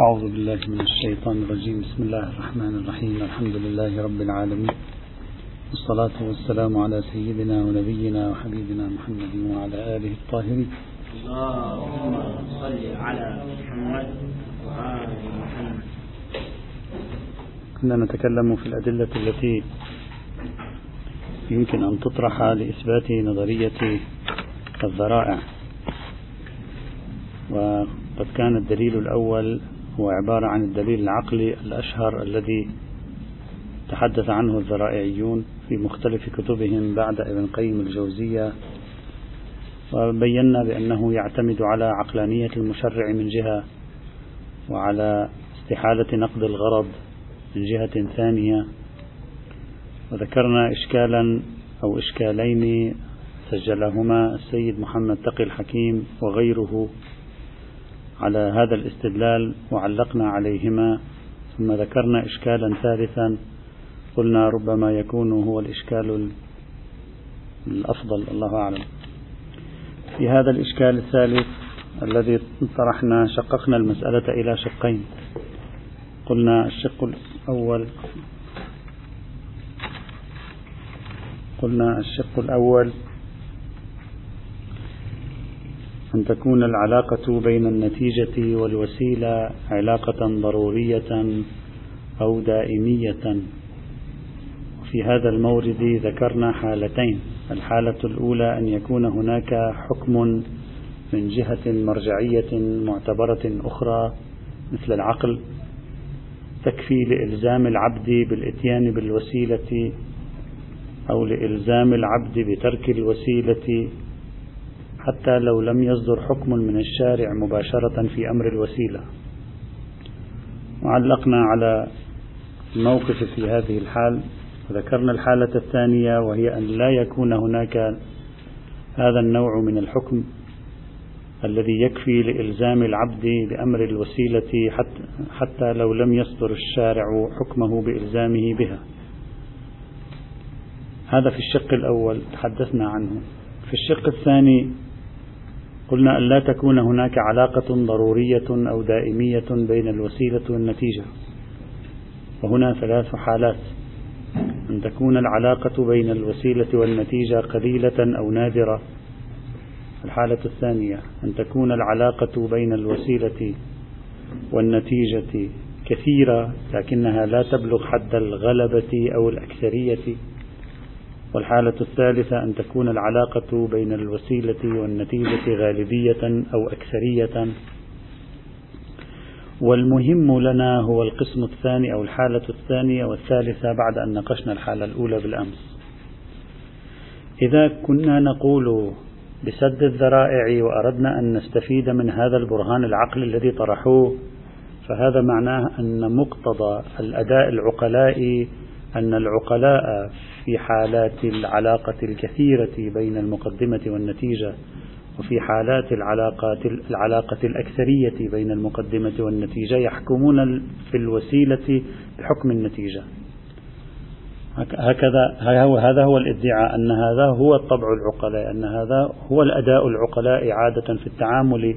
أعوذ بالله من الشيطان الرجيم. بسم الله الرحمن الرحيم. الحمد لله رب العالمين. والصلاة والسلام على سيدنا ونبينا وحبيبنا محمد وعلى آله الطاهرين. اللهم صل على محمد وآل محمد. كنا نتكلم في الأدلة التي يمكن أن تطرح لإثبات نظرية الذرائع. وقد كان الدليل الأول هو عبارة عن الدليل العقلي الأشهر الذي تحدث عنه الذرائعيون في مختلف كتبهم بعد ابن قيم الجوزية وبينا بأنه يعتمد على عقلانية المشرع من جهة وعلى استحالة نقد الغرض من جهة ثانية. وذكرنا إشكالا أو إشكالين سجلهما السيد محمد تقي الحكيم وغيره. على هذا الاستدلال وعلقنا عليهما ثم ذكرنا إشكالا ثالثا قلنا ربما يكون هو الإشكال الأفضل الله أعلم. في هذا الإشكال الثالث الذي طرحنا شققنا المسألة إلى شقين. قلنا الشق الأول قلنا الشق الأول أن تكون العلاقة بين النتيجة والوسيلة علاقة ضرورية أو دائمية. في هذا المورد ذكرنا حالتين. الحالة الأولى أن يكون هناك حكم من جهة مرجعية معتبرة أخرى مثل العقل تكفي لإلزام العبد بالإتيان بالوسيلة أو لإلزام العبد بترك الوسيلة حتى لو لم يصدر حكم من الشارع مباشرة في أمر الوسيلة. وعلقنا على الموقف في هذه الحال. وذكرنا الحالة الثانية وهي أن لا يكون هناك هذا النوع من الحكم الذي يكفي لإلزام العبد بأمر الوسيلة حتى, حتى لو لم يصدر الشارع حكمه بإلزامه بها. هذا في الشق الأول تحدثنا عنه. في الشق الثاني قلنا أن لا تكون هناك علاقة ضرورية أو دائمية بين الوسيلة والنتيجة. وهنا ثلاث حالات. أن تكون العلاقة بين الوسيلة والنتيجة قليلة أو نادرة. الحالة الثانية أن تكون العلاقة بين الوسيلة والنتيجة كثيرة لكنها لا تبلغ حد الغلبة أو الأكثرية. والحالة الثالثة أن تكون العلاقة بين الوسيلة والنتيجة غالبية أو أكثرية. والمهم لنا هو القسم الثاني أو الحالة الثانية والثالثة بعد أن ناقشنا الحالة الأولى بالأمس. إذا كنا نقول بسد الذرائع وأردنا أن نستفيد من هذا البرهان العقلي الذي طرحوه فهذا معناه أن مقتضى الأداء العقلائي أن العقلاء في حالات العلاقة الكثيرة بين المقدمة والنتيجة وفي حالات العلاقات العلاقة الأكثرية بين المقدمة والنتيجة يحكمون في الوسيلة بحكم النتيجة. هكذا هذا هو الادعاء أن هذا هو الطبع العقلاء أن هذا هو الأداء العقلاء عادة في التعامل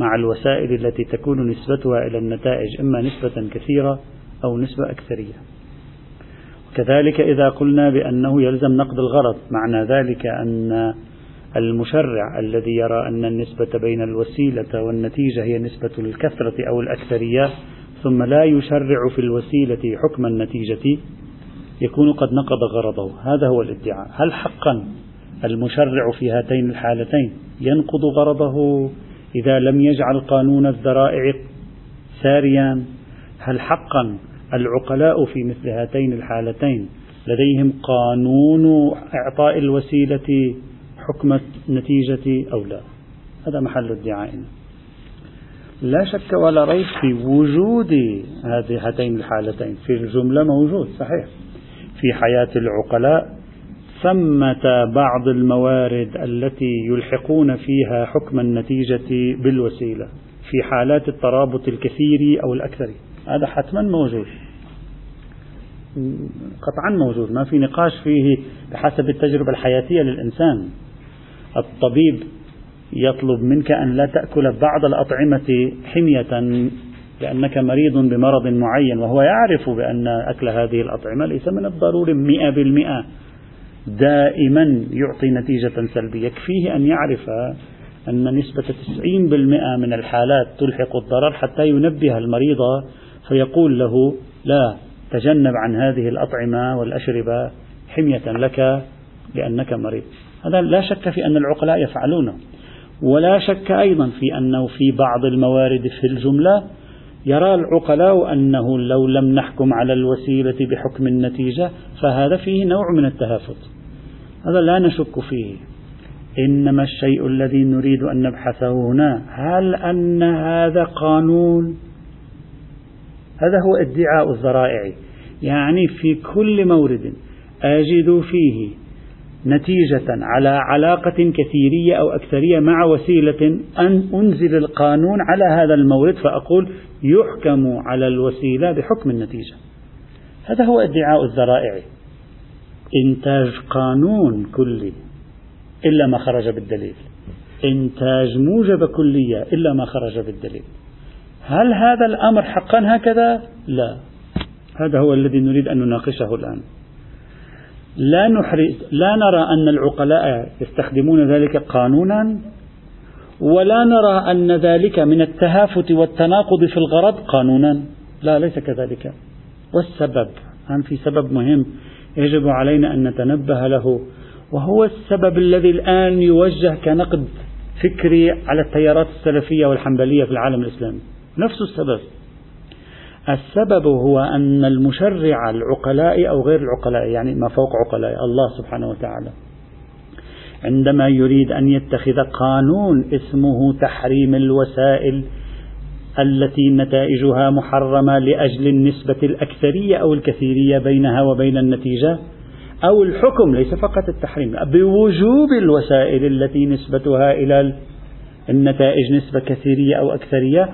مع الوسائل التي تكون نسبتها إلى النتائج إما نسبة كثيرة أو نسبة أكثرية. كذلك إذا قلنا بأنه يلزم نقد الغرض معنى ذلك أن المشرع الذي يرى أن النسبة بين الوسيلة والنتيجة هي نسبة الكثرة أو الأكثرية ثم لا يشرع في الوسيلة حكم النتيجة يكون قد نقض غرضه. هذا هو الادعاء. هل حقا المشرع في هاتين الحالتين ينقض غرضه إذا لم يجعل قانون الذرائع ساريا؟ هل حقا العقلاء في مثل هاتين الحالتين. لديهم قانون إعطاء الوسيلة حكم النتيجة أو لا. هذا محل ادعائنا لا شك ولا ريب في وجود هذه هاتين الحالتين. في الجملة موجود صحيح. في حياة العقلاء ثمة بعض الموارد التي يلحقون فيها حكم النتيجة بالوسيلة. في حالات الترابط الكثير أو الأكثر. هذا حتما موجود. قطعا موجود ما في نقاش فيه بحسب التجربة الحياتية للإنسان. الطبيب يطلب منك أن لا تأكل بعض الأطعمة حمية لأنك مريض بمرض معين وهو يعرف بأن أكل هذه الأطعمة ليس من الضروري مئة بالمئة. دائما يعطي نتيجة سلبية. يكفيه أن يعرف أن نسبة 90% من الحالات تلحق الضرر حتى ينبه المريض فيقول له لا تجنب عن هذه الأطعمة والأشربة حمية لك لأنك مريض. هذا لا شك في أن العقلاء يفعلونه ولا شك أيضا في أنه في بعض الموارد في الجملة يرى العقلاء أنه لو لم نحكم على الوسيلة بحكم النتيجة فهذا فيه نوع من التهافت. هذا لا نشك فيه. إنما الشيء الذي نريد أن نبحثه هنا هل أن هذا قانون؟ هذا هو ادعاء الذرائع. يعني في كل مورد أجد فيه نتيجة على علاقة كثيرية أو أكثرية مع وسيلة أن أنزل القانون على هذا المورد فأقول يحكم على الوسيلة بحكم النتيجة. هذا هو ادعاء الذرائع. إنتاج قانون كلي إلا ما خرج بالدليل. إنتاج موجب كلية إلا ما خرج بالدليل. هل هذا الأمر حقا هكذا؟ لا. هذا هو الذي نريد أن نناقشه الآن. لا لا نرى أن العقلاء يستخدمون ذلك قانونا ولا نرى أن ذلك من التهافت والتناقض في الغرض قانونا. لا ليس كذلك. والسبب هم في سبب مهم يجب علينا أن نتنبه له وهو السبب الذي الآن يوجه كنقد فكري على التيارات السلفية والحنبلية في العالم الإسلامي. نفس السبب. السبب هو أن المشرع العقلاء أو غير العقلاء يعني ما فوق عقلاء الله سبحانه وتعالى. عندما يريد أن يتخذ قانون اسمه تحريم الوسائل التي نتائجها محرمة لأجل النسبة الأكثرية أو الكثيرية بينها وبين النتيجة أو الحكم ليس فقط التحريم بوجوب الوسائل التي نسبتها إلى النتائج نسبة كثيرية أو أكثرية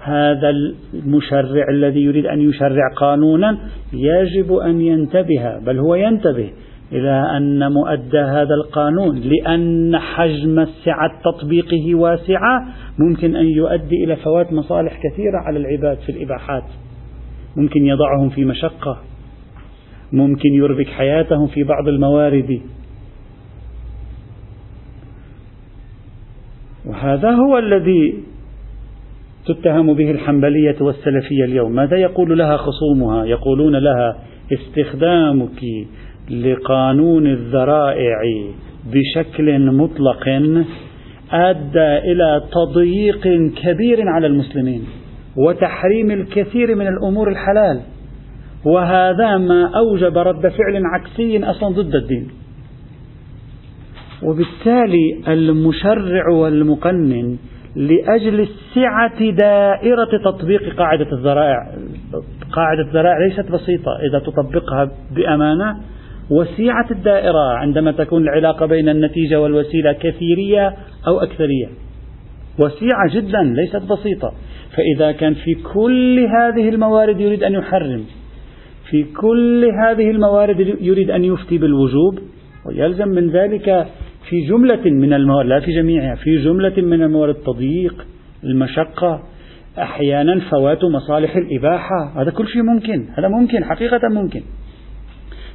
هذا المشرع الذي يريد أن يشرع قانونا يجب أن ينتبه بل هو ينتبه إلى أن مؤدى هذا القانون لأن حجم سعة تطبيقه واسعة ممكن أن يؤدي إلى فوات مصالح كثيرة على العباد في الإباحات. ممكن يضعهم في مشقة. ممكن يربك حياتهم في بعض الموارد. وهذا هو الذي تتهم به الحنبلية والسلفية اليوم. ماذا يقول لها خصومها؟ يقولون لها استخدامك لقانون الذرائع بشكل مطلق أدى إلى تضييق كبير على المسلمين وتحريم الكثير من الأمور الحلال. وهذا ما أوجب رد فعل عكسي أصلا ضد الدين. وبالتالي المشرع والمقنن لأجل سعة دائرة تطبيق قاعدة الذرائع. قاعدة الذرائع ليست بسيطة إذا تطبقها بأمانة. وسيعة الدائرة عندما تكون العلاقة بين النتيجة والوسيلة كثيرية أو أكثرية. وسيعة جدا ليست بسيطة. فإذا كان في كل هذه الموارد يريد أن يحرم في كل هذه الموارد يريد أن يفتي بالوجوب ويلزم من ذلك في جملة من الموارد لا في جميعها في جملة من الموارد تضييق المشقة أحيانا فوات مصالح الإباحة هذا كل شيء ممكن هذا ممكن حقيقة ممكن.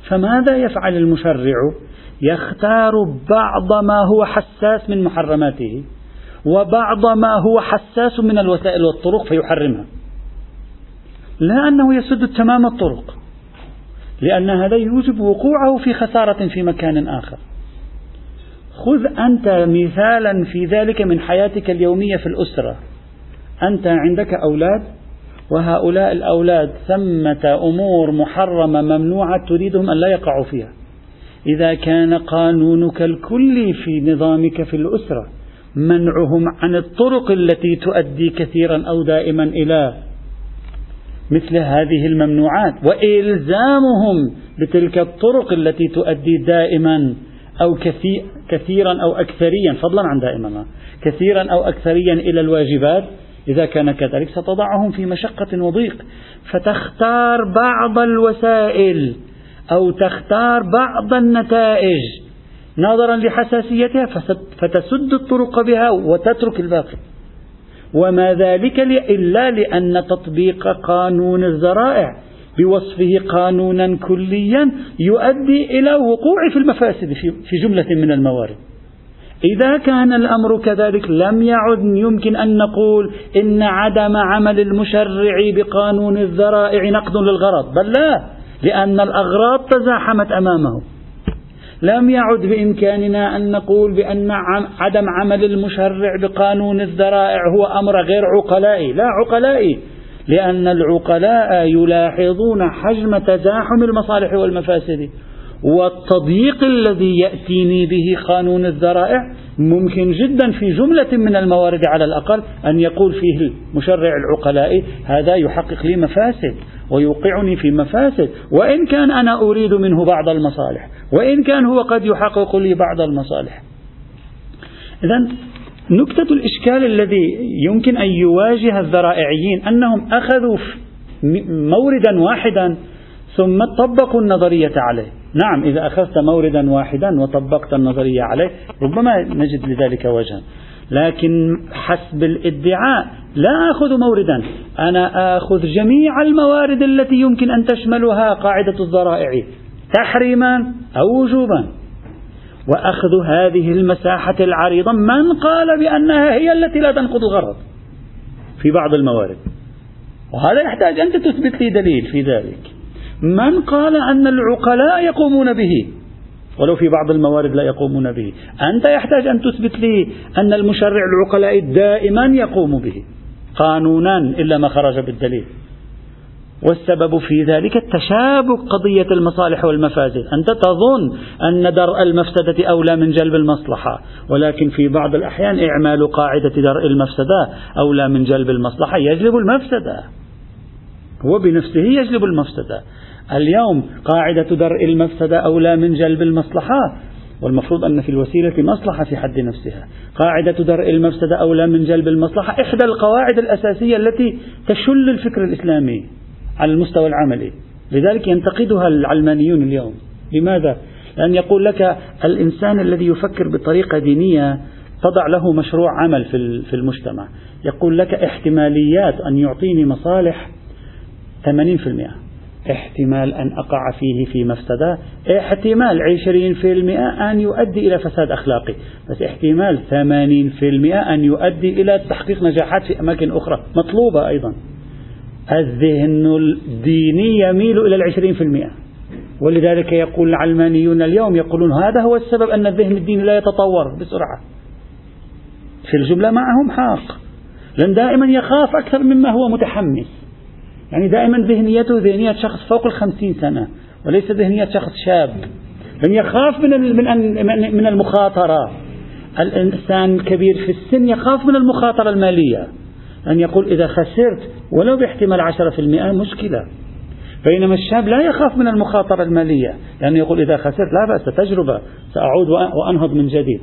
فماذا يفعل المشرع؟ يختار بعض ما هو حساس من محرماته وبعض ما هو حساس من الوسائل والطرق فيحرمها. لا أنه يسد تمام الطرق لأن هذا يوجب وقوعه في خسارة في مكان آخر. خذ أنت مثالا في ذلك من حياتك اليومية في الأسرة. أنت عندك أولاد؟ وهؤلاء الأولاد ثمة أمور محرمة ممنوعة تريدهم أن لا يقعوا فيها. إذا كان قانونك الكلي في نظامك في الأسرة منعهم عن الطرق التي تؤدي كثيرا أو دائما إلى مثل هذه الممنوعات وإلزامهم بتلك الطرق التي تؤدي دائما أو كثيرا أو أكثريا فضلا عن دائما. كثيرا أو أكثريا إلى الواجبات. إذا كان كذلك ستضعهم في مشقة وضيق. فتختار بعض الوسائل أو تختار بعض النتائج نظرا لحساسيتها فتسد الطرق بها وتترك الباقي. وما ذلك إلا لأن تطبيق قانون الذرائع بوصفه قانونا كليا يؤدي إلى وقوع في المفاسد في جملة من الموارد. إذا كان الأمر كذلك لم يعد يمكن أن نقول إن عدم عمل المشرع بقانون الذرائع نقد للغرض بل لا لأن الأغراض تزاحمت أمامه. لم يعد بإمكاننا أن نقول بأن عدم عمل المشرع بقانون الذرائع هو أمر غير عقلائي لا عقلائي. لأن العقلاء يلاحظون حجم تزاحم المصالح والمفاسد. والتضييق الذي يأتيني به قانون الذرائع ممكن جدا في جملة من الموارد على الأقل أن يقول فيه المشرع العقلاء هذا يحقق لي مفاسد ويوقعني في مفاسد. وإن كان أنا أريد منه بعض المصالح وإن كان هو قد يحقق لي بعض المصالح. إذا نكتة الإشكال الذي يمكن أن يواجه الذرائعيين أنهم أخذوا موردا واحدا ثم طبقوا النظرية عليه. نعم إذا أخذت موردا واحدا وطبقت النظرية عليه ربما نجد لذلك وجها. لكن حسب الادعاء لا آخذ موردا. أنا آخذ جميع الموارد التي يمكن أن تشملها قاعدة الذرائع تحريما أو وجوبا. وأخذ هذه المساحة العريضة من قال بأنها هي التي لا تنقض الغرض في بعض الموارد. وهذا يحتاج أنت تثبت لي دليل في ذلك. من قال أن العقلاء يقومون به؟ ولو في بعض الموارد لا يقومون به. أنت يحتاج أن تثبت لي أن المشرع العقلاء دائما يقوم به. قانونا إلا ما خرج بالدليل. والسبب في ذلك التشابك قضية المصالح والمفاسد. أنت تظن أن درء المفسدة أولى من جلب المصلحة ولكن في بعض الأحيان إعمال قاعدة درء المفسدة أولى من جلب المصلحة يجلب المفسدة. هو بنفسه يجلب المفسدة. اليوم قاعدة درء المفسدة أولى من جلب المصلحة والمفروض أن في الوسيلة مصلحة في حد نفسها. قاعدة درء المفسدة أولى من جلب المصلحة إحدى القواعد الأساسية التي تشل الفكر الإسلامي. على المستوى العملي. لذلك ينتقدها العلمانيون اليوم. لماذا؟ لأن يقول لك الإنسان الذي يفكر بطريقة دينية تضع له مشروع عمل في المجتمع. يقول لك احتماليات أن يعطيني مصالح 80% احتمال أن أقع فيه في مفسدة احتمال 20% أن يؤدي إلى فساد أخلاقي. بس احتمال 80% أن يؤدي إلى تحقيق نجاحات في أماكن أخرى. مطلوبة أيضا. الذهن الديني يميل إلى العشرين في المئة. ولذلك يقول العلمانيون اليوم يقولون هذا هو السبب أن الذهن الديني لا يتطور بسرعة. في الجملة معهم حق لأن دائما يخاف أكثر مما هو متحمس. يعني دائما ذهنيته ذهنية شخص فوق الخمسين سنة وليس ذهنية شخص شاب. لأن يخاف من من من المخاطرة. الإنسان الكبير في السن يخاف من المخاطرة المالية. أن يقول إذا خسرت ولو باحتمال عشرة في المئة مشكلة. بينما الشاب لا يخاف من المخاطرة المالية لأنه يقول إذا خسرت لا بأس تجربة سأعود وأنهض من جديد.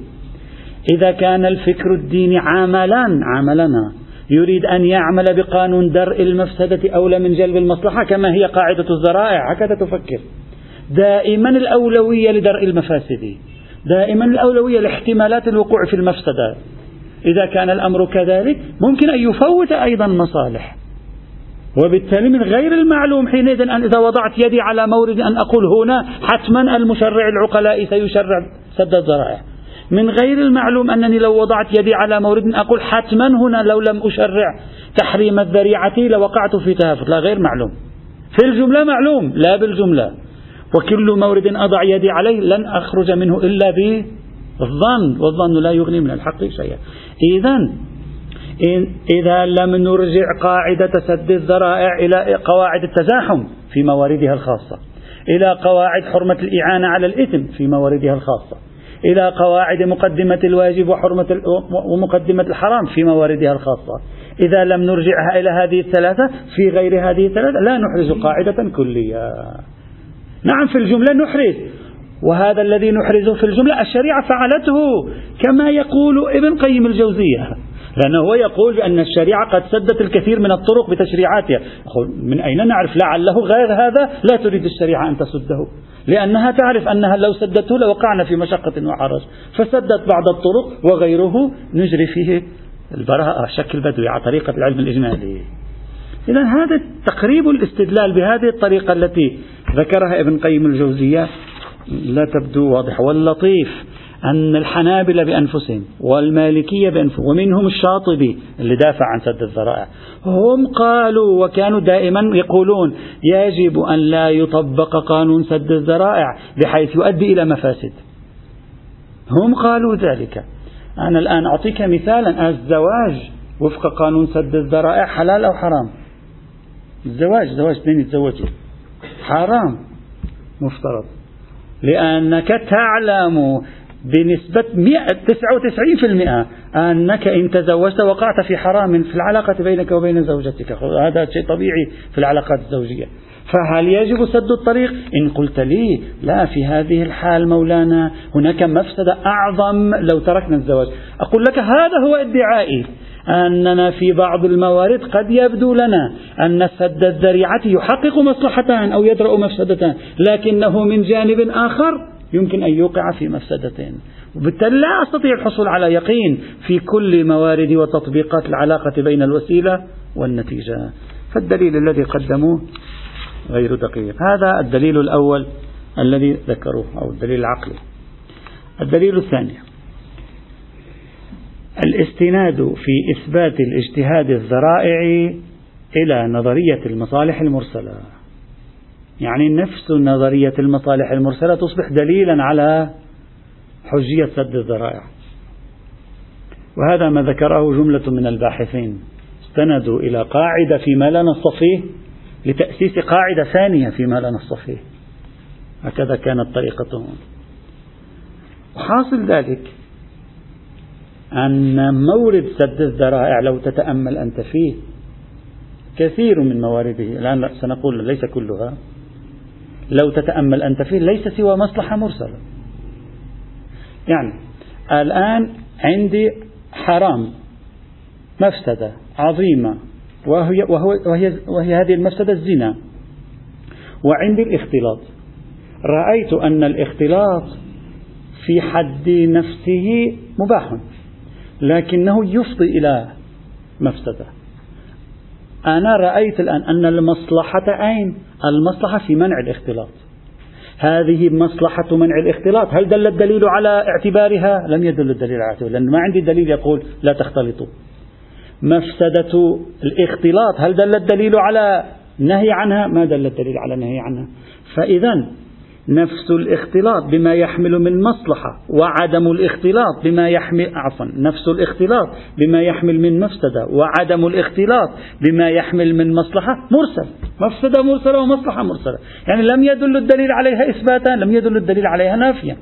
إذا كان الفكر الديني عاملا عاملنا يريد أن يعمل بقانون درء المفسدة أولى من جلب المصلحة كما هي قاعدة الذرائع هكذا تفكر. دائما الأولوية لدرء المفاسد دائما الأولوية لاحتمالات الوقوع في المفسدة. إذا كان الأمر كذلك ممكن أن يفوت أيضا مصالح. وبالتالي من غير المعلوم حينئذ أن إذا وضعت يدي على مورد أن أقول هنا حتما المشرع العقلاء سيشرع سد الذرائع. من غير المعلوم أنني لو وضعت يدي على مورد أقول حتما هنا لو لم أشرع تحريم الذريعة لوقعت في تهافت. لا غير معلوم. في الجملة معلوم لا بالجملة. وكل مورد أضع يدي عليه لن أخرج منه إلا بالظن والظن لا يغني من الحق شيئا. إذا إذا لم نرجع قاعدة سد الذرائع إلى قواعد التزاحم في مواردها الخاصة. إلى قواعد حرمة الإعانة على الإثم في مواردها الخاصة. إلى قواعد مقدمة الواجب وحرمة ومقدمة الحرام في مواردها الخاصة. إذا لم نرجعها إلى هذه الثلاثة في غير هذه الثلاثة لا نحرز قاعدة كلية. نعم في الجملة نحرز. وهذا الذي نحرزه في الجملة الشريعة فعلته كما يقول ابن قيم الجوزية. لأنه هو يقول بأن الشريعة قد سدت الكثير من الطرق بتشريعاتها. من أين نعرف لعله غير هذا؟ لا تريد الشريعة أن تسده. لأنها تعرف أنها لو سدته لوقعنا في مشقة وحرج فسدت بعض الطرق وغيره. نجري فيه البراءة شكل بدوي على طريقة العلم الإجمالي. إذا هذا تقريب الاستدلال بهذه الطريقة التي ذكرها ابن قيم الجوزية. لا تبدو واضحة. واللطيف أن الحنابلة بأنفسهم والمالكية بأنفسهم ومنهم الشاطبي اللي دافع عن سد الذرائع هم قالوا وكانوا دائما يقولون يجب أن لا يطبق قانون سد الذرائع بحيث يؤدي إلى مفاسد. هم قالوا ذلك. أنا الآن أعطيك مثالا. الزواج وفق قانون سد الذرائع حلال أو حرام؟ الزواج زواج اثنين يتزوجوا حرام مفترض. لأنك تعلم بنسبة 99% أنك إن تزوجت وقعت في حرام في العلاقة بينك وبين زوجتك. هذا شيء طبيعي في العلاقات الزوجية. فهل يجب سد الطريق؟ إن قلت لي لا في هذه الحال مولانا هناك مفسدة أعظم لو تركنا الزواج. أقول لك هذا هو ادعائي. أننا في بعض الموارد قد يبدو لنا أن سد الذريعة يحقق مصلحتان أو يدرأ مفسدتان لكنه من جانب آخر يمكن أن يوقع في مفسدتين. وبالتالي لا أستطيع الحصول على يقين في كل موارد وتطبيقات العلاقة بين الوسيلة والنتيجة. فالدليل الذي قدموه غير دقيق. هذا الدليل الأول الذي ذكروه أو الدليل العقلي. الدليل الثاني. الاستناد في إثبات الاجتهاد الذرائع إلى نظرية المصالح المرسلة. يعني نفس نظرية المصالح المرسلة تصبح دليلا على حجية سد الذرائع. وهذا ما ذكره جملة من الباحثين. استندوا إلى قاعدة فيما لا نص فيه لتأسيس قاعدة ثانية فيما لا نص فيه هكذا كانت طريقتهم. وحاصل ذلك أن مورد سد الذرائع لو تتأمل أنت فيه كثير من موارده. الآن سنقول ليس كلها. لو تتأمل أنت فيه ليس سوى مصلحة مرسلة. يعني الآن عندي حرام مفسدة عظيمة وهي, وهو وهي, وهي هذه المفسدة الزنا. وعندي الاختلاط. رأيت أن الاختلاط في حد نفسه مباح. لكنه يفضي إلى مفسدة أنا رأيت الآن أن المصلحة أين؟ المصلحة في منع الاختلاط هذه مصلحة منع الاختلاط هل دل الدليل على اعتبارها؟ لم يدل الدليل على اعتبارها لأن ما عندي دليل يقول لا تختلطوا مفسدة الاختلاط هل دل الدليل على نهي عنها؟ ما دل الدليل على نهي عنها فإذا نفس الاختلاط بما يحمل من مصلحة وعدم الاختلاط بما يحمل عفوا نفس الاختلاط بما يحمل من مفسدة وعدم الاختلاط بما يحمل من مصلحة مرسل. مفسدة مرسلة ومصلحة مرسلة. يعني لم يدل الدليل عليها إثباتا لم يدل الدليل عليها نافيا.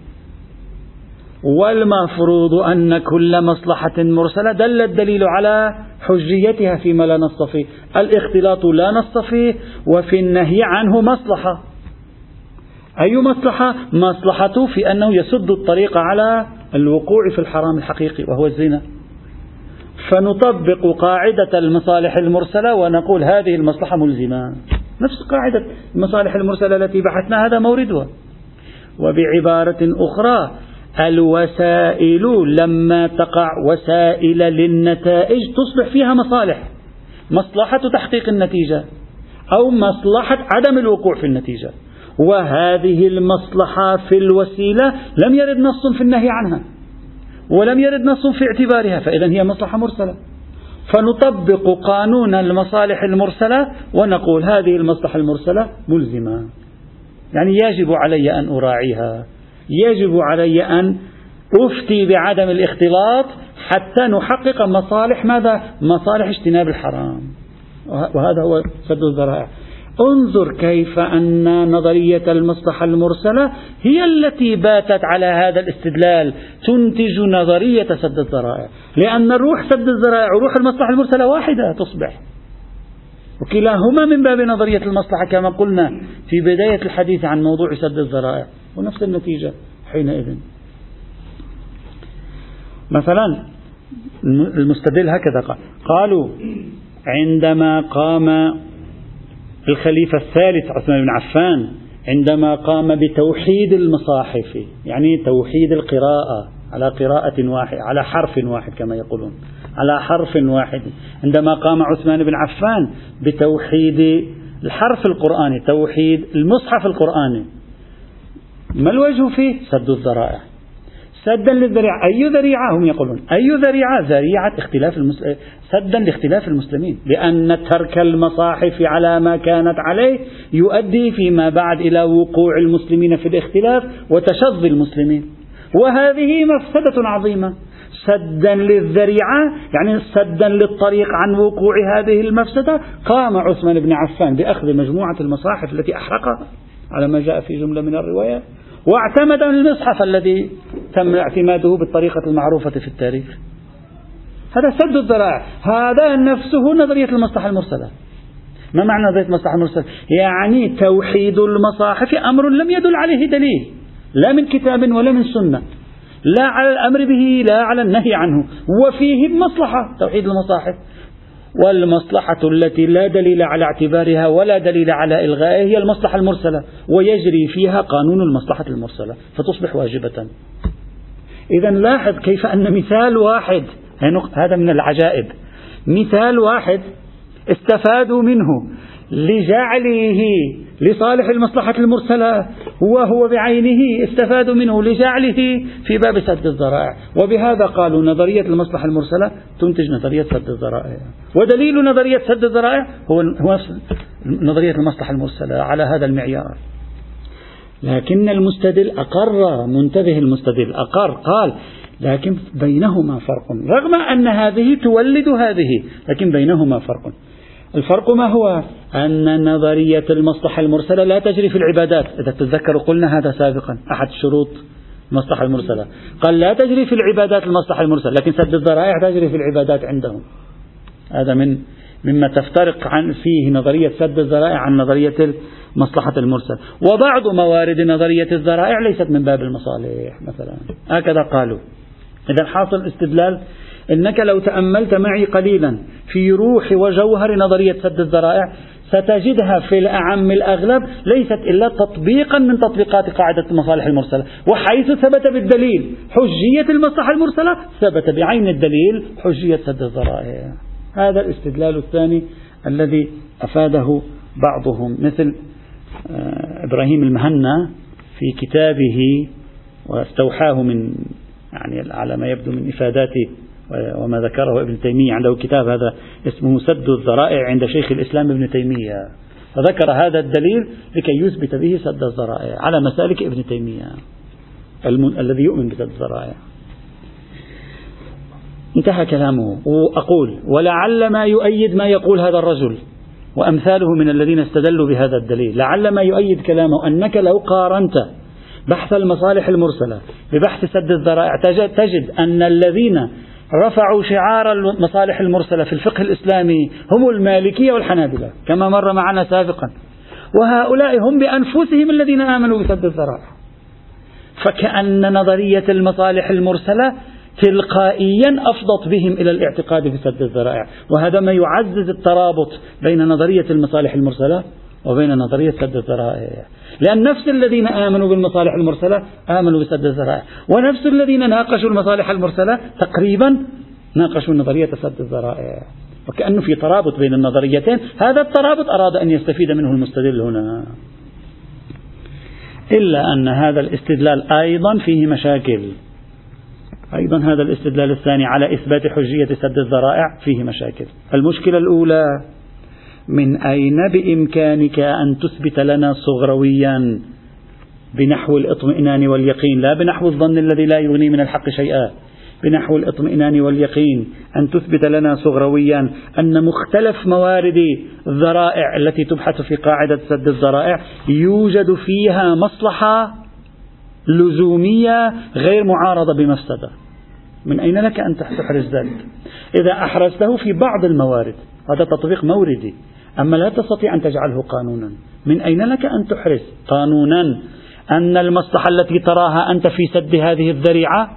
والمفروض أن كل مصلحة مرسلة دل الدليل على حجيتها فيما لا نص فيه الاختلاط لا نص فيه وفي النهي عنه مصلحة. أي مصلحة؟ مصلحته في أنه يسد الطريق على الوقوع في الحرام الحقيقي وهو الزنا. فنطبق قاعدة المصالح المرسلة ونقول هذه المصلحة ملزمة. نفس قاعدة المصالح المرسلة التي بحثنا هذا موردها. وبعبارة أخرى الوسائل لما تقع وسائل للنتائج تصبح فيها مصالح. مصلحة تحقيق النتيجة أو مصلحة عدم الوقوع في النتيجة. وهذه المصلحة في الوسيلة لم يرد نص في النهي عنها ولم يرد نص في اعتبارها فإذا هي مصلحة مرسلة. فنطبق قانون المصالح المرسلة ونقول هذه المصلحة المرسلة ملزمة. يعني يجب علي أن أراعيها. يجب علي أن أفتي بعدم الاختلاط حتى نحقق مصالح ماذا؟ مصالح اجتناب الحرام. وهذا هو سد الذرائع. انظر كيف أن نظرية المصلحة المرسلة هي التي باتت على هذا الاستدلال تنتج نظرية سد الذرائع. لأن روح سد الذرائع وروح المصلحة المرسلة واحدة تصبح. وكلاهما من باب نظرية المصلحة كما قلنا في بداية الحديث عن موضوع سد الذرائع. ونفس النتيجة حينئذ. مثلا المستدل هكذا قال قالوا عندما قام الخليفة الثالث عثمان بن عفان عندما قام بتوحيد المصاحف يعني توحيد القراءة على قراءة واحدة على حرف واحد كما يقولون على حرف واحد. عندما قام عثمان بن عفان بتوحيد الحرف القرآني توحيد المصحف القرآني. ما الوجه فيه؟ سد الذرائع. سدا للذريعة. أي ذريعة؟ هم يقولون. أي ذريعة؟ ذريعة اختلاف المسلمين سدا لاختلاف المسلمين. لأن ترك المصاحف على ما كانت عليه يؤدي فيما بعد إلى وقوع المسلمين في الاختلاف وتشظي المسلمين. وهذه مفسدة عظيمة. سدا للذريعة يعني سدا للطريق عن وقوع هذه المفسدة. قام عثمان بن عفان بأخذ مجموعة المصاحف التي أحرقها على ما جاء في جملة من الروايات. واعتمد المصحف الذي تم اعتماده بالطريقة المعروفة في التاريخ. هذا سد الذرائع هذا نفسه نظرية المصلحة المرسلة. ما معنى نظرية المصلحة المرسلة؟ يعني توحيد المصاحف أمر لم يدل عليه دليل. لا من كتاب ولا من سنة. لا على الأمر به لا على النهي عنه. وفيه مصلحة توحيد المصاحف. والمصلحة التي لا دليل على اعتبارها ولا دليل على إلغائها هي المصلحة المرسلة. ويجري فيها قانون المصلحة المرسلة. فتصبح واجبة. إذا لاحظ كيف أن مثال واحد هذا من العجائب. مثال واحد استفادوا منه لجعله لصالح المصلحة المرسلة وهو بعينه استفادوا منه لجعله في باب سد الذرائع. وبهذا قالوا نظرية المصلحة المرسلة تنتج نظرية سد الذرائع. ودليل نظرية سد الذرائع هو هو نظرية المصلحة المرسلة على هذا المعيار. لكن المستدل أقر منتبه المستدل أقر قال لكن بينهما فرق رغم أن هذه تولد هذه لكن بينهما فرق. الفرق ما هو؟ أن نظرية المصلحة المرسلة لا تجري في العبادات. إذا تتذكروا قلنا هذا سابقا أحد شروط المصلحة المرسلة. قال لا تجري في العبادات المصلحة المرسلة لكن سد الذرائع تجري في العبادات عندهم. هذا من مما تفترق عن فيه نظرية سد الذرائع عن نظرية المصلحة المرسلة وبعض موارد نظرية الذرائع ليست من باب المصالح مثلا. هكذا قالوا. إذا حاصل استدلال إنك لو تأملت معي قليلا في روح وجوهر نظرية سد الذرائع ستجدها في الأعم الأغلب ليست إلا تطبيقا من تطبيقات قاعدة المصالح المرسلة. وحيث ثبت بالدليل حجية المصلحة المرسلة ثبت بعين الدليل حجية سد الذرائع. هذا الاستدلال الثاني الذي أفاده بعضهم مثل آه، إبراهيم المهنا في كتابه واستوحاه من يعني على ما يبدو من إفادات وما ذكره ابن تيمية عنده كتاب هذا اسمه سد الذرائع عند شيخ الإسلام ابن تيمية. فذكر هذا الدليل لكي يثبت به سد الذرائع على مسالك ابن تيمية الذي يؤمن بسد الذرائع. انتهى كلامه. وأقول ولعل ما يؤيد ما يقول هذا الرجل وأمثاله من الذين استدلوا بهذا الدليل لعل ما يؤيد كلامه أنك لو قارنت بحث المصالح المرسلة ببحث سد الذرائع تجد أن الذين رفعوا شعار المصالح المرسلة في الفقه الإسلامي هم المالكية والحنابلة كما مر معنا سابقا. وهؤلاء هم بأنفسهم الذين آمنوا بسد الذرائع. فكأن نظرية المصالح المرسلة تلقائيا أفضت بهم إلى الاعتقاد بسد الذرائع. وهذا ما يعزز الترابط بين نظرية المصالح المرسلة وبين نظرية سد الذرائع. لأن نفس الذين آمنوا بالمصالح المرسلة آمنوا بسد الذرائع. ونفس الذين ناقشوا المصالح المرسلة تقريبا ناقشوا نظرية سد الذرائع. وكأنه في ترابط بين النظريتين. هذا الترابط أراد أن يستفيد منه المستدل هنا. إلا أن هذا الاستدلال أيضا فيه مشاكل. أيضا هذا الاستدلال الثاني على إثبات حجية سد الذرائع فيه مشاكل. المشكلة الأولى من أين بإمكانك أن تثبت لنا صغرويا بنحو الاطمئنان واليقين؟ لا بنحو الظن الذي لا يغني من الحق شيئا بنحو الاطمئنان واليقين أن تثبت لنا صغرويا أن مختلف موارد الذرائع التي تبحث في قاعدة سد الذرائع يوجد فيها مصلحة لزومية غير معارضة بمفسدة من أين لك أن تحرز ذلك؟ إذا أحرزته في بعض الموارد هذا تطبيق موردي. أما لا تستطيع أن تجعله قانونا. من أين لك أن تحرز؟ قانونا. أن المصلحة التي تراها أنت في سد هذه الذريعة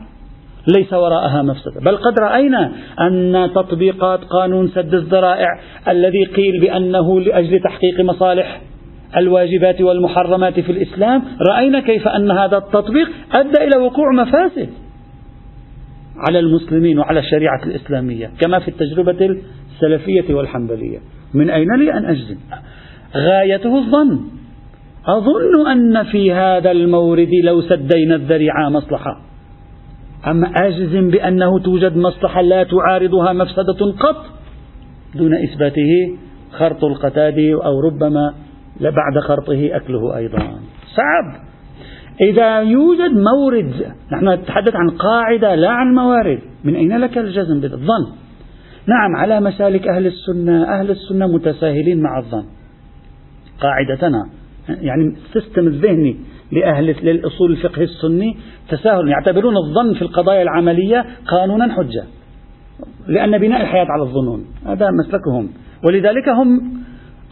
ليس وراءها مفسدة. بل قد رأينا أن تطبيقات قانون سد الذرائع الذي قيل بأنه لأجل تحقيق مصالح الواجبات والمحرمات في الإسلام رأينا كيف أن هذا التطبيق أدى إلى وقوع مفاسد على المسلمين وعلى الشريعة الإسلامية كما في التجربة السلفية والحنبلية. من أين لي أن أجزم؟ غايته الظن. أظن أن في هذا المورد لو سدينا الذريعة مصلحة. أما أجزم بأنه توجد مصلحة لا تعارضها مفسدة قط؟ دون إثباته خرط القتاد أو ربما بعد خرطه أكله أيضا. صعب. إذا يوجد مورد نحن نتحدث عن قاعدة لا عن موارد. من أين لك الجزم بالظن نعم على مسالك أهل السنة أهل السنة متساهلين مع الظن. قاعدتنا يعني السيستم الذهني لأهل للأصول الفقه السني تساهل. يعتبرون الظن في القضايا العملية قانونا حجة. لأن بناء الحياة على الظنون هذا مسلكهم. ولذلك هم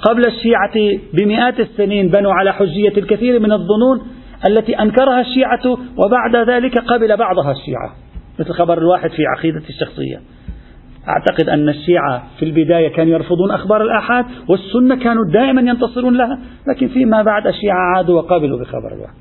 قبل الشيعة بمئات السنين بنوا على حجية الكثير من الظنون التي أنكرها الشيعة وبعد ذلك قبل بعضها الشيعة مثل خبر الواحد في عقيدة الشخصية. أعتقد أن الشيعة في البداية كانوا يرفضون أخبار الآحاد والسنة كانوا دائما ينتصرون لها لكن فيما بعد الشيعة عادوا وقابلوا بخبر الواحد.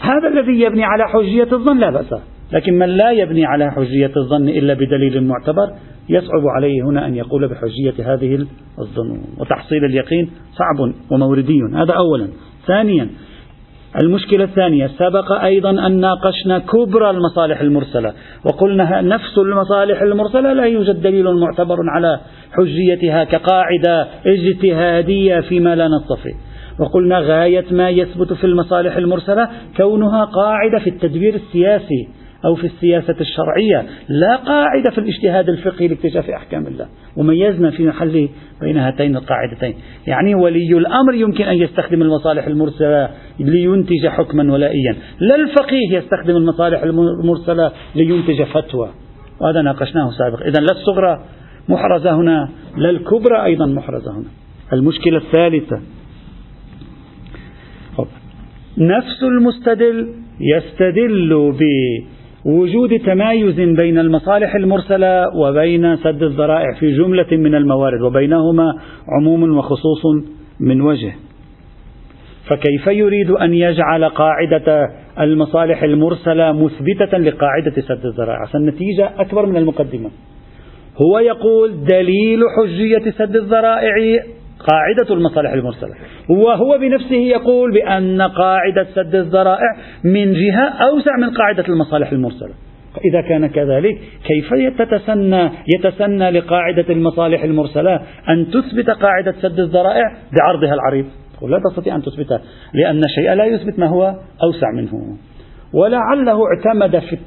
هذا الذي يبني على حجية الظن لا بأس لكن من لا يبني على حجية الظن إلا بدليل معتبر يصعب عليه هنا أن يقول بحجية هذه الظنون. وتحصيل اليقين صعب وموردي. هذا أولا. ثانيا المشكلة الثانية سبق أيضا أن ناقشنا كبرى المصالح المرسلة. وقلنا نفس المصالح المرسلة لا يوجد دليل معتبر على حجيتها كقاعدة اجتهادية فيما لا نص فيه وقلنا غاية ما يثبت في المصالح المرسلة كونها قاعدة في التدبير السياسي. أو في السياسة الشرعية لا قاعدة في الاجتهاد الفقهي لاكتشاف أحكام الله. وميزنا في محل بين هاتين القاعدتين. يعني ولي الأمر يمكن أن يستخدم المصالح المرسلة لينتج حكما ولائيا. لا الفقيه يستخدم المصالح المرسلة لينتج فتوى. وهذا ناقشناه سابقا. إذا لا الصغرى محرزة هنا لا الكبرى أيضا محرزة هنا. المشكلة الثالثة. نفس المستدل يستدل وجود تمايز بين المصالح المرسلة وبين سد الذرائع في جملة من الموارد وبينهما عموم وخصوص من وجه. فكيف يريد أن يجعل قاعدة المصالح المرسلة مثبتة لقاعدة سد الذرائع؟ فالنتيجة أكبر من المقدمة. هو يقول دليل حجية سد الذرائع قاعدة المصالح المرسلة. وهو بنفسه يقول بأن قاعدة سد الذرائع من جهة أوسع من قاعدة المصالح المرسلة. إذا كان كذلك كيف يتسنى يتسنى لقاعدة المصالح المرسلة أن تثبت قاعدة سد الذرائع بعرضها العريض؟ لا تستطيع أن تثبتها لأن الشيء لا يثبت ما هو أوسع منه. ولعله اعتمد في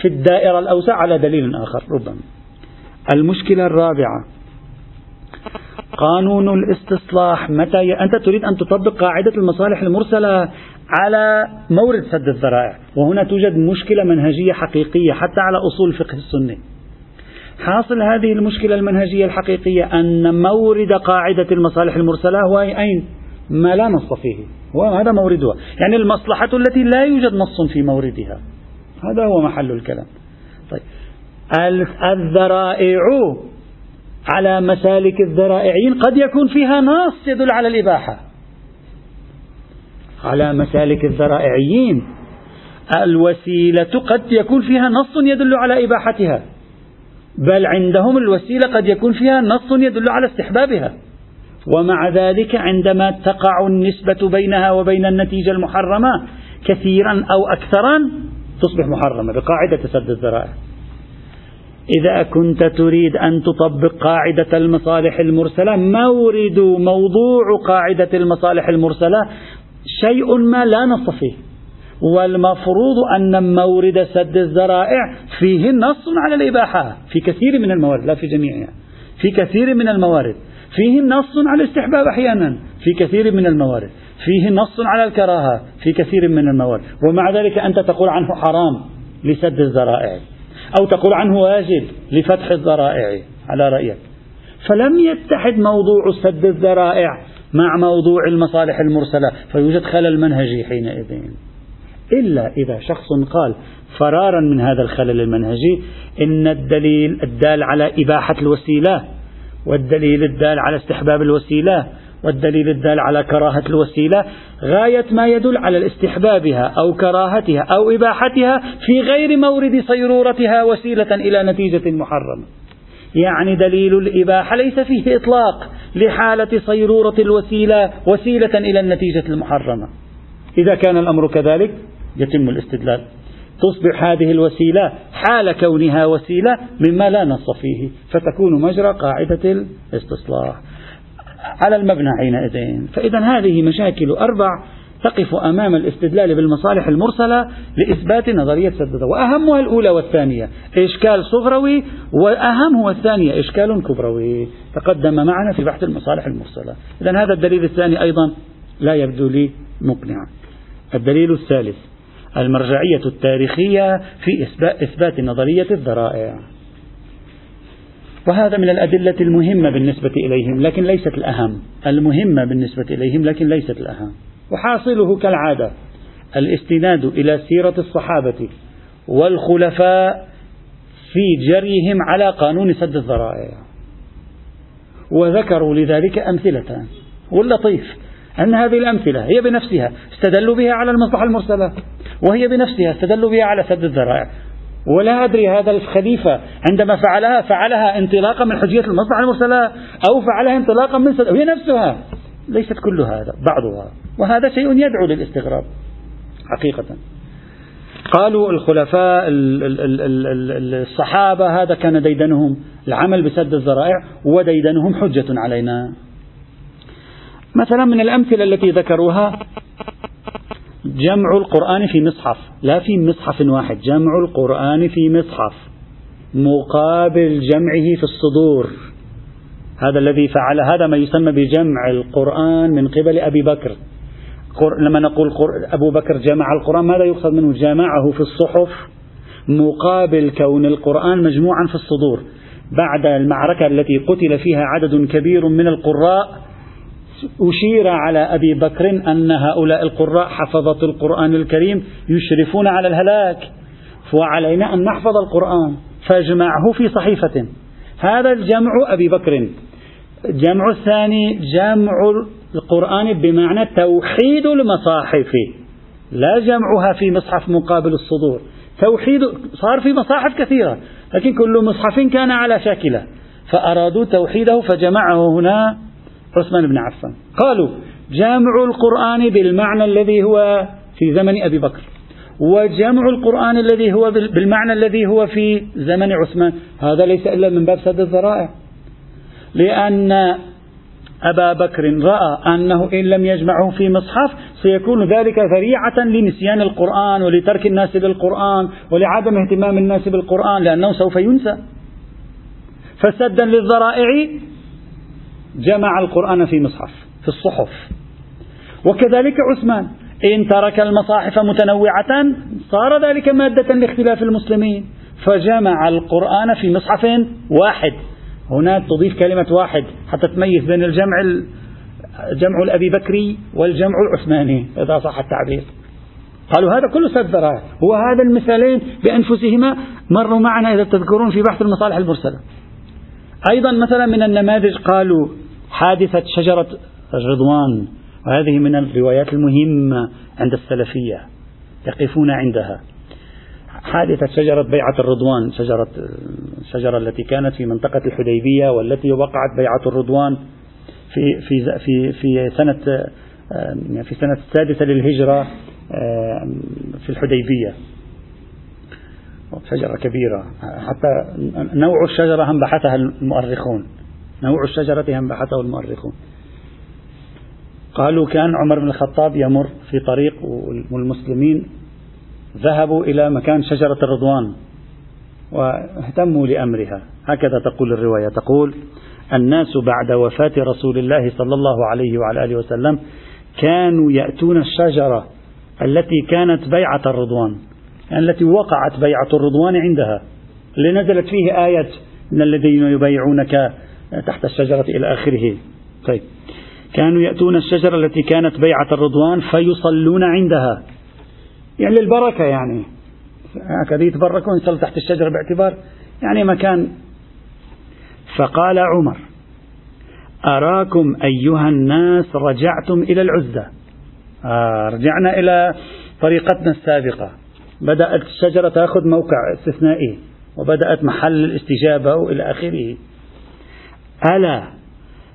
في الدائرة الأوسع على دليل آخر ربما. المشكلة الرابعة قانون الاستصلاح. متى. أنت تريد أن تطبق قاعدة المصالح المرسلة على مورد سد الذرائع. وهنا توجد مشكلة منهجية حقيقية حتى على أصول الفقه السني حاصل هذه المشكلة المنهجية الحقيقية أن مورد قاعدة المصالح المرسلة هو أين؟ ما لا نص فيه. وهذا موردها. يعني المصلحة التي لا يوجد نص في موردها. هذا هو محل الكلام. طيب. الذرائع على مسالك الذرائعين قد يكون فيها نص يدل على الإباحة. على مسالك الذرائعيين الوسيلة قد يكون فيها نص يدل على إباحتها. بل عندهم الوسيلة قد يكون فيها نص يدل على استحبابها. ومع ذلك عندما تقع النسبة بينها وبين النتيجة المحرمة كثيرا أو أكثرا تصبح محرمة بقاعدة سد الذرائع. إذا كنت تريد أن تطبق قاعدة المصالح المرسلة مورد موضوع قاعدة المصالح المرسلة؟ شيء ما لا نص فيه والمفروض أن مورد سد الذرائع فيه نص على الإباحة في كثير من الموارد لا في جميعها. في كثير من الموارد فيه نص على الاستحباب أحيانا في كثير من الموارد. فيه نص على الكراهة في كثير من الموارد. ومع ذلك أنت تقول عنه حرام لسد الذرائع أو تقول عنه واجب لفتح الذرائع على رأيك. فلم يتحد موضوع سد الذرائع مع موضوع المصالح المرسلة فيوجد خلل منهجي حينئذ. إلا إذا شخص قال فرارا من هذا الخلل المنهجي إن الدليل الدال على إباحة الوسيلة والدليل الدال على استحباب الوسيلة والدليل الدال على كراهة الوسيلة غاية ما يدل على الاستحبابها أو كراهتها أو إباحتها في غير مورد صيرورتها وسيلة إلى نتيجة محرمة. يعني دليل الإباحة ليس فيه إطلاق لحالة صيرورة الوسيلة وسيلة إلى النتيجة المحرمة. إذا كان الأمر كذلك يتم الاستدلال. تصبح هذه الوسيلة حال كونها وسيلة مما لا نص فيه فتكون مجرى قاعدة الاستصلاح. على المبنى حينئذ. فإذا هذه مشاكل أربع تقف أمام الاستدلال بالمصالح المرسلة لإثبات نظرية سد وأهمها الأولى والثانية إشكال صغروي وأهم هو الثانية إشكال كبروي. تقدم معنا في بحث المصالح المرسلة. إذا هذا الدليل الثاني أيضا لا يبدو لي مقنعا. الدليل الثالث المرجعية التاريخية في إثبات نظرية الذرائع. وهذا من الأدلة المهمة بالنسبة إليهم لكن ليست الأهم. المهمة بالنسبة إليهم لكن ليست الأهم. وحاصله كالعادة الاستناد إلى سيرة الصحابة والخلفاء في جريهم على قانون سد الذرائع. وذكروا لذلك أمثلة. واللطيف أن هذه الأمثلة هي بنفسها استدلوا بها على المصلحة المرسلة وهي بنفسها استدلوا بها على سد الذرائع. ولا أدري هذا الخليفة عندما فعلها فعلها انطلاقا من حجية المصلحة المرسلة أو فعلها انطلاقا من سد هي نفسها. ليست كل هذا بعضها. وهذا شيء يدعو للاستغراب حقيقة. قالوا الخلفاء الصحابة هذا كان ديدنهم العمل بسد الذرائع وديدنهم حجة علينا. مثلا من الأمثلة التي ذكروها جمع القرآن في مصحف لا في مصحف واحد جمع القرآن في مصحف مقابل جمعه في الصدور. هذا الذي فعل هذا ما يسمى بجمع القرآن من قبل أبي بكر. لما نقول أبو بكر جمع القرآن ماذا يقصد منه؟ جمعه في الصحف مقابل كون القرآن مجموعا في الصدور. بعد المعركة التي قتل فيها عدد كبير من القراء أشير على أبي بكر أن هؤلاء القراء حفظة القرآن الكريم يشرفون على الهلاك وعلينا أن نحفظ القرآن فاجمعه في صحيفة. هذا الجمع أبي بكر. الجمع الثاني جمع القرآن بمعنى توحيد المصاحف. لا جمعها في مصحف مقابل الصدور. توحيد صار في مصاحف كثيرة لكن كل مصحف كان على شاكلة. فأرادوا توحيده فجمعه هنا. عثمان بن عفان. قالوا جامع القرآن بالمعنى الذي هو في زمن أبي بكر وجمع القرآن الذي هو بالمعنى الذي هو في زمن عثمان. هذا ليس إلا من باب سد الذرائع. لأن أبا بكر رأى أنه إن لم يجمعه في مصحف سيكون ذلك ذريعة لنسيان القرآن ولترك الناس للقرآن ولعدم اهتمام الناس بالقرآن لأنه سوف ينسى. فسدا للذرائع جمع القرآن في مصحف في الصحف. وكذلك عثمان إن ترك المصاحف متنوعة صار ذلك مادة لاختلاف المسلمين. فجمع القرآن في مصحف واحد. هنا تضيف كلمة واحد حتى تميز بين الجمع الجمع الأبي بكري والجمع العثماني إذا صح التعبير. قالوا هذا كله سد ذرائع وهذا المثالين بأنفسهما مروا معنا إذا تذكرون في بحث المصالح المرسلة. أيضا مثلا من النماذج قالوا حادثة شجرة الرضوان وهذه من الروايات المهمة عند السلفية يقفون عندها. حادثة شجرة بيعة الرضوان شجرة الشجرة التي كانت في منطقة الحديبية والتي وقعت بيعة الرضوان في في في في سنة في السنة السادسة للهجرة في الحديبية. شجرة كبيرة. حتى نوع الشجرة هم بحثها المؤرخون. نوع الشجرة هم بحثه المؤرخون. قالوا كان عمر بن الخطاب يمر في طريق والمسلمين ذهبوا إلى مكان شجرة الرضوان واهتموا لأمرها. هكذا تقول الرواية. تقول الناس بعد وفاة رسول الله صلى الله عليه وعلى آله وسلم كانوا يأتون الشجرة التي كانت بيعة الرضوان التي وقعت بيعة الرضوان عندها. لنزلت فيه آية من الذين يبايعونك تحت الشجرة إلى آخره. طيب. كانوا يأتون الشجرة التي كانت بيعة الرضوان فيصلون عندها. يعني للبركة يعني. هكذا يتبركون يصلوا تحت الشجرة باعتبار يعني مكان. فقال عمر أراكم أيها الناس رجعتم إلى العزة. آه رجعنا إلى طريقتنا السابقة. بدأت الشجرة تأخذ موقع استثنائي وبدأت محل الاستجابة وإلى آخره. ألا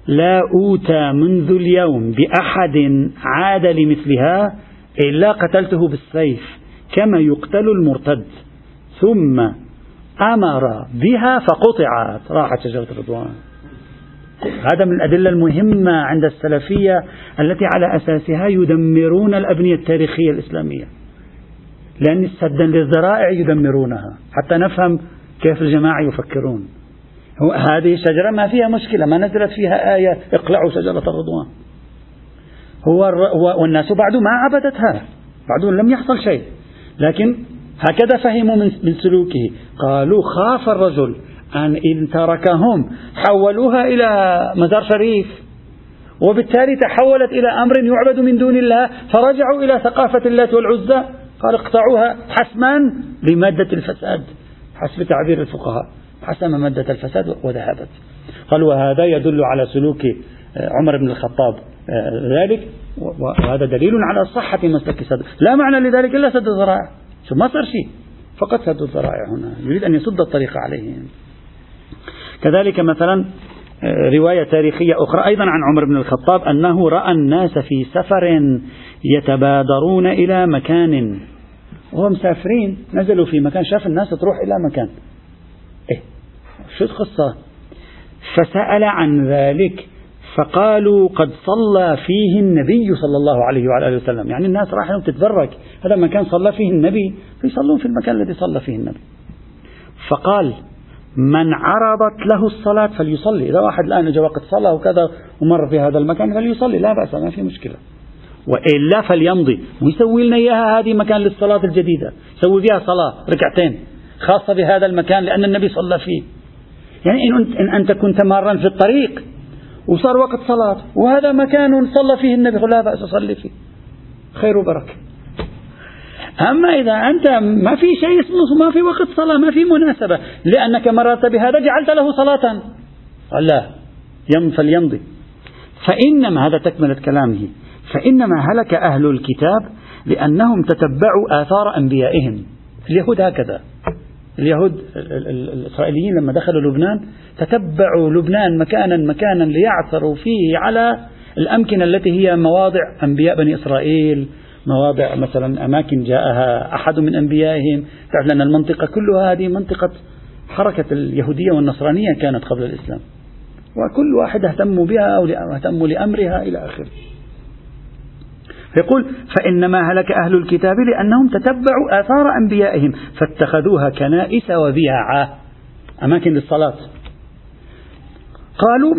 لا أوتى منذ اليوم بأحد عاد لمثلها إلا قتلته بالسيف كما يقتل المرتد. ثم أمر بها فقطعت. راحت شجرة الرضوان. هذا من الأدلة المهمة عند السلفية التي على أساسها يدمرون الأبنية التاريخية الإسلامية. لأن سدا للذرائع يدمرونها. حتى نفهم كيف الجماعة يفكرون. هذه الشجرة ما فيها مشكلة ما نزلت فيها آية اقلعوا شجرة الرضوان. هو والناس بعد ما عبدتها بعد لم يحصل شيء. لكن هكذا فهموا من, من سلوكه. قالوا خاف الرجل أن إن تركهم حولوها إلى مزار شريف. وبالتالي تحولت إلى أمر يعبد من دون الله فرجعوا إلى ثقافة اللات والعزى. قال اقطعوها حسما لمادة الفساد حسب تعبير الفقهاء. حسم مادة الفساد وذهبت. قال وهذا يدل على سلوك آه، عمر بن الخطاب آه، ذلك وهذا دليل على صحة مسلك سد لا معنى لذلك إلا سد الذرائع. ما صار شيء. فقط سد الذرائع هنا. يريد أن يسد الطريق عليهم. كذلك مثلا آه، رواية تاريخية أخرى أيضا عن عمر بن الخطاب أنه رأى الناس في سفر يتبادرون إلى مكان. وهم مسافرين نزلوا في مكان شاف الناس تروح إلى مكان. شو القصة؟ فسأل عن ذلك فقالوا قد صلى فيه النبي صلى الله عليه وعلى آله وسلم. يعني الناس راح تتبرك هذا مكان صلى فيه النبي فيصلون في المكان الذي صلى فيه النبي. فقال من عرضت له الصلاة فليصلي إذا واحد الآن جاء وقت صلاة وكذا ومر في هذا المكان فليصلي لا بأس ما في مشكلة. وإلا فليمضي ويسوي لنا إياها هذه مكان للصلاة الجديدة سوي فيها صلاة ركعتين خاصة بهذا المكان لأن النبي صلى فيه. يعني إن أنت كنت مارا في الطريق وصار وقت صلاة. وهذا مكان صلى فيه النبي لا بأس صلي فيه. خير وبركة. أما إذا أنت ما في شيء اسمه ما في وقت صلاة ما في مناسبة. لأنك مررت بهذا جعلت له صلاة. لا. يم فليمضي. فإنما هذا تكملة كلامه. فإنما هلك أهل الكتاب لأنهم تتبعوا آثار أنبيائهم. اليهود هكذا. اليهود الإسرائيليين لما دخلوا لبنان تتبعوا لبنان مكانا مكانا ليعثروا فيه على الأمكنة التي هي مواضع أنبياء بني إسرائيل مواضع مثلا أماكن جاءها أحد من أنبيائهم. تعرف لأن المنطقة كلها هذه منطقة حركة اليهودية والنصرانية كانت قبل الإسلام وكل واحد اهتموا بها أو اهتموا لأمرها إلى آخره. يقول فإنما هلك أهل الكتاب لأنهم تتبعوا آثار أنبيائهم فاتخذوها كنائس وبيعا. أماكن للصلاة. قالوا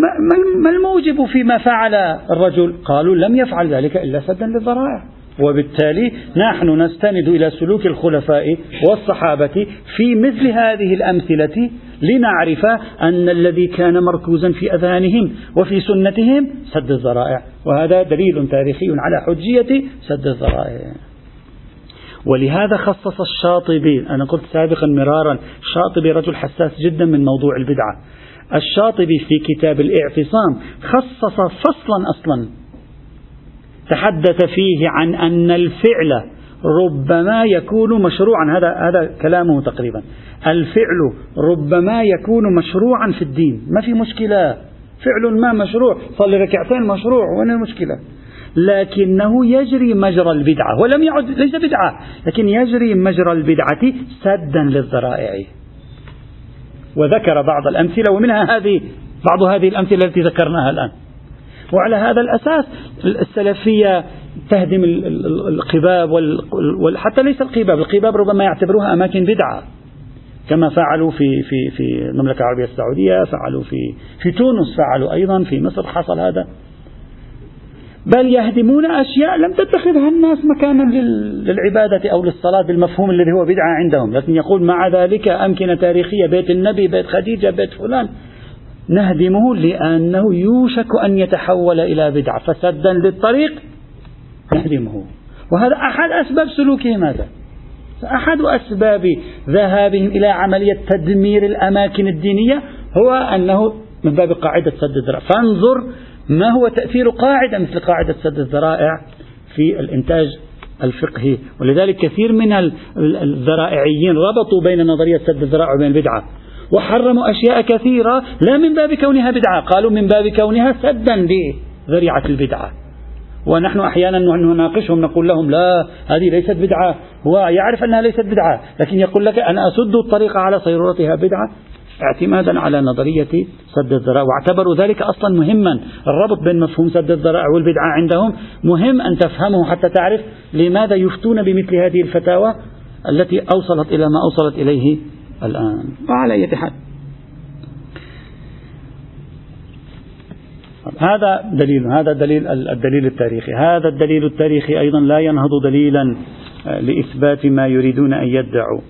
ما الموجب فيما فعل الرجل؟ قالوا لم يفعل ذلك إلا سدا للذرائع وبالتالي نحن نستند إلى سلوك الخلفاء والصحابة في مثل هذه الأمثلة لنعرف أن الذي كان مركوزا في أذهانهم وفي سنتهم سد الذرائع. وهذا دليل تاريخي على حجية سد الذرائع. ولهذا خصص الشاطبي أنا قلت سابقا مرارا الشاطبي رجل حساس جدا من موضوع البدعة. الشاطبي في كتاب الإعتصام خصص فصلا أصلا تحدث فيه عن أن الفعل ربما يكون مشروعا. هذا هذا كلامه تقريبا. الفعل ربما يكون مشروعا في الدين. ما في مشكلة. فعل ما مشروع. صلي ركعتين مشروع وين المشكلة؟ لكنه يجري مجرى البدعة. ولم يعد ليس بدعة لكن يجري مجرى البدعة سدا للذرائع. وذكر بعض الأمثلة ومنها هذه بعض هذه الأمثلة التي ذكرناها الآن. وعلى هذا الأساس السلفية تهدم القباب وحتى ليس القباب القباب ربما يعتبروها أماكن بدعة كما فعلوا في في في المملكة العربية السعودية فعلوا في في تونس فعلوا أيضا في مصر حصل هذا. بل يهدمون أشياء لم تتخذها الناس مكانا للعبادة أو للصلاة بالمفهوم الذي هو بدعة عندهم لكن يقول مع ذلك أمكنة تاريخية بيت النبي بيت خديجة بيت فلان. نهدمه لأنه يوشك أن يتحول إلى بدعة. فسدا للطريق نهدمه. وهذا أحد أسباب سلوكهم هذا أحد أسباب ذهابهم إلى عملية تدمير الأماكن الدينية هو أنه من باب قاعدة سد الذرائع. فانظر ما هو تأثير قاعدة مثل قاعدة سد الذرائع في الإنتاج الفقهي. ولذلك كثير من الذرائعيين ربطوا بين نظرية سد الذرائع وبين البدعة وحرموا أشياء كثيرة لا من باب كونها بدعة قالوا من باب كونها سدا لذريعة البدعة. ونحن أحيانا نناقشهم نقول لهم لا هذه ليست بدعة. هو يعرف أنها ليست بدعة لكن يقول لك أنا أسد الطريق على صيرورتها بدعة؟ اعتمادا على نظرية سد الذرائع واعتبروا ذلك أصلا مهما. الربط بين مفهوم سد الذرائع والبدعة عندهم مهم أن تفهمه حتى تعرف لماذا يفتون بمثل هذه الفتاوى التي أوصلت إلى ما أوصلت إليه الآن. وعلى أي حال. هذا دليل هذا دليل الدليل التاريخي. هذا الدليل التاريخي أيضا لا ينهض دليلا لإثبات ما يريدون أن يدعوا.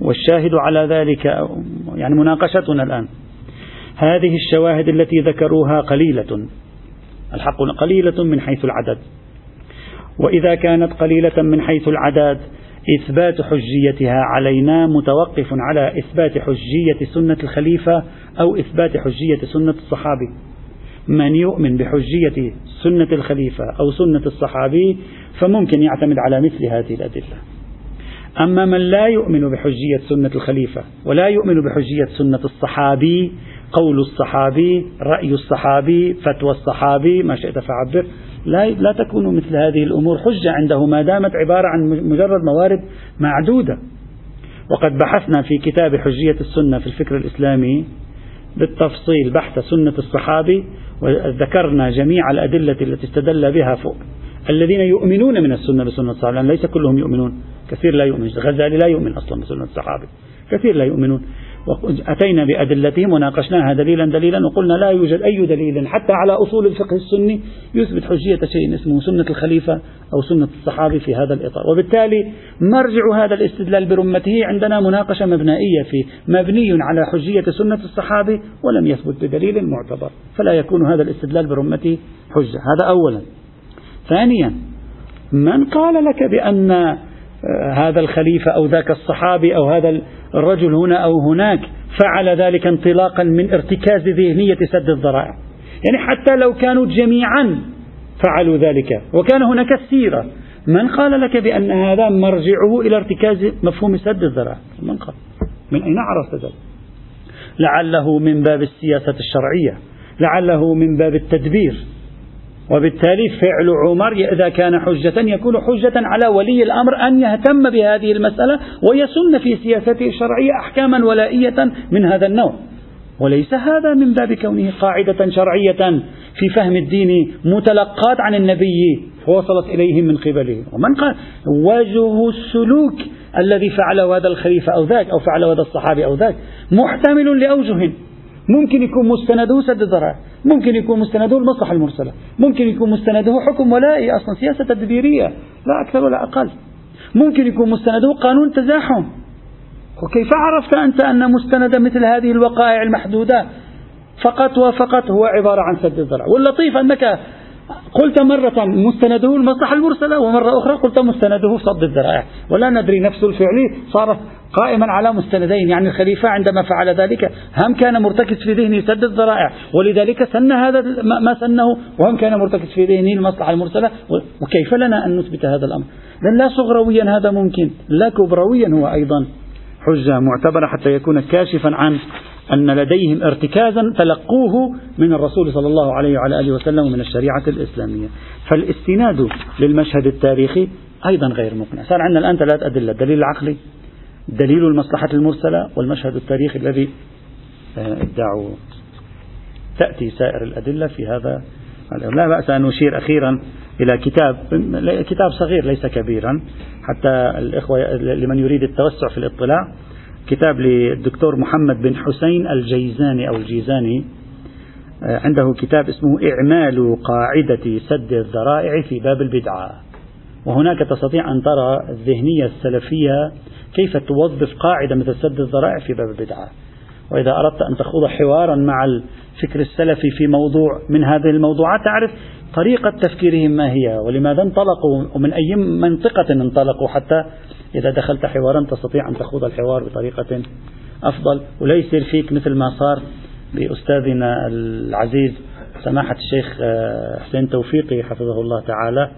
والشاهد على ذلك يعني مناقشتنا الآن. هذه الشواهد التي ذكروها قليلة. الحق قليلة من حيث العدد. وإذا كانت قليلة من حيث العدد إثبات حجيتها علينا متوقف على إثبات حجية سنة الخليفة أو إثبات حجية سنة الصحابي. من يؤمن بحجية سنة الخليفة أو سنة الصحابي فممكن يعتمد على مثل هذه الأدلة. أما من لا يؤمن بحجية سنة الخليفة ولا يؤمن بحجية سنة الصحابي قول الصحابي رأي الصحابي فتوى الصحابي ما شئت فعبر. لا, لا تكون مثل هذه الأمور حجة عنده ما دامت عبارة عن مجرد موارد معدودة. وقد بحثنا في كتاب حجية السنة في الفكر الإسلامي بالتفصيل بحث سنة الصحابي وذكرنا جميع الأدلة التي استدل بها فوق. الذين يؤمنون من السنة بسنة الصحابة لأن ليس كلهم يؤمنون كثير لا يؤمن الغزالي لا يؤمن أصلا بسنة الصحابة كثير لا يؤمنون. أتينا بأدلتهم وناقشناها دليلا دليلا وقلنا لا يوجد أي دليل حتى على أصول الفقه السني يثبت حجية شيء اسمه سنة الخليفة أو سنة الصحابي في هذا الإطار. وبالتالي مرجع هذا الاستدلال برمته عندنا مناقشة مبنائية فيه مبني على حجية سنة الصحابي ولم يثبت بدليل معتبر فلا يكون هذا الاستدلال برمته حجة. هذا أولا. ثانيا من قال لك بأن هذا الخليفة أو ذاك الصحابي أو هذا الرجل هنا أو هناك فعل ذلك انطلاقا من ارتكاز ذهنية سد الذرائع يعني حتى لو كانوا جميعا فعلوا ذلك. وكان هناك السيرة. من قال لك بأن هذا مرجعه إلى ارتكاز مفهوم سد الذرائع من قال؟ من أين عرفت ذلك؟ لعله من باب السياسة الشرعية. لعله من باب التدبير. وبالتالي فعل عمر إذا كان حجة يكون حجة على ولي الأمر أن يهتم بهذه المسألة ويسن في سياسته الشرعية أحكاما ولائية من هذا النوع. وليس هذا من باب كونه قاعدة شرعية في فهم الدين متلقات عن النبي وصلت إليه من قبله. ومن قال وجه السلوك الذي فعله هذا الخليفة أو ذاك أو فعله هذا الصحابي أو ذاك محتمل لأوجه. ممكن يكون مستنده سد الذرائع ممكن يكون مستنده المصلحة المرسلة ممكن يكون مستنده حكم ولائي أصلا سياسة تدبيرية لا أكثر ولا أقل. ممكن يكون مستنده قانون تزاحم. وكيف عرفت أنت أن مستند مثل هذه الوقائع المحدودة فقط وفقط هو عبارة عن سد الذرائع واللطيف أنك قلت مرة مستنده المصلحة المرسلة ومرة أخرى قلت مستنده صد الذرائع. ولا ندري نفس الفعل صار قائما على مستندين يعني الخليفة عندما فعل ذلك هم كان مرتكز في ذهنه سد الذرائع ولذلك سن هذا ما سنه وهم كان مرتكز في ذهنه المصلحة المرسلة. وكيف لنا أن نثبت هذا الأمر؟ لأن لا صغرويا هذا ممكن لا كبرويا هو أيضا حجة معتبرة حتى يكون كاشفا عن أن لديهم ارتكازا تلقوه من الرسول صلى الله عليه وعلى آله وسلم من الشريعة الإسلامية. فالاستناد للمشهد التاريخي أيضا غير مقنع. صار عندنا الآن ثلاث أدلة. الدليل العقلي دليل المصلحة المرسلة والمشهد التاريخي الذي آه، ادعوا تأتي سائر الأدلة في هذا لا بأس أن نشير أخيرا إلى كتاب كتاب صغير ليس كبيرا. حتى الإخوة لمن يريد التوسع في الاطلاع كتاب للدكتور محمد بن حسين الجيزاني أو الجيزاني آه، عنده كتاب اسمه إعمال قاعدة سد الذرائع في باب البدعة. وهناك تستطيع أن ترى الذهنية السلفية كيف توظف قاعدة مثل سد الذرائع في باب البدعة. وإذا أردت أن تخوض حوارا مع الفكر السلفي في موضوع من هذه الموضوعات تعرف طريقة تفكيرهم ما هي ولماذا انطلقوا ومن أي منطقة انطلقوا حتى إذا دخلت حوارا تستطيع أن تخوض الحوار بطريقة أفضل. ولا يصير فيك مثل ما صار بأستاذنا العزيز سماحة الشيخ آه، حسين توفيقي حفظه الله تعالى.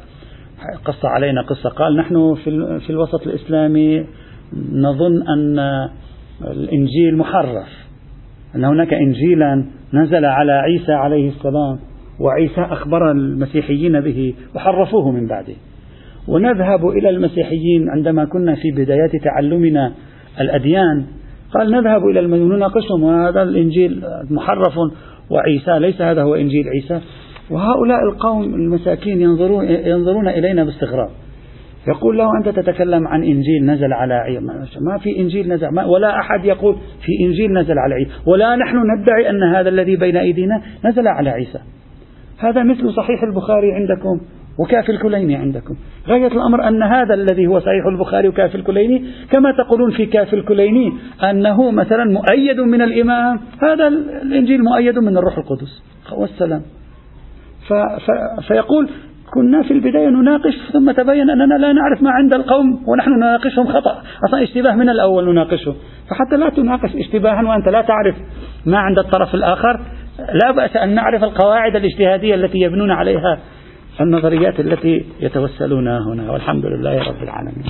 قص علينا قصة. قال نحن في الوسط الإسلامي نظن أن الإنجيل محرف أن هناك إنجيلا نزل على عيسى عليه السلام وعيسى أخبر المسيحيين به وحرفوه من بعده. ونذهب إلى المسيحيين عندما كنا في بدايات تعلمنا الأديان. قال نذهب إلى نناقشهم وهذا الإنجيل محرف وعيسى ليس هذا هو إنجيل عيسى. وهؤلاء القوم المساكين ينظرون, ينظرون إلينا باستغراب. يقول له أنت تتكلم عن إنجيل نزل على عيسى. ما في إنجيل نزل ما ولا أحد يقول في إنجيل نزل على عيسى. ولا نحن ندعي أن هذا الذي بين أيدينا نزل على عيسى. هذا مثل صحيح البخاري عندكم. وكافي الكليني عندكم. غاية الأمر أن هذا الذي هو صحيح البخاري وكافي الكليني كما تقولون في كافي الكليني أنه مثلا مؤيد من الإمام هذا الإنجيل مؤيد من الروح القدس. والسلام. فيقول كنا في البداية نناقش ثم تبين أننا لا نعرف ما عند القوم ونحن نناقشهم خطأ. أصلا اشتباه من الأول نناقشه. فحتى لا تناقش اشتباها وأنت لا تعرف ما عند الطرف الآخر لا بأس أن نعرف القواعد الاجتهادية التي يبنون عليها النظريات التي يتوسلون هنا والحمد لله رب العالمين.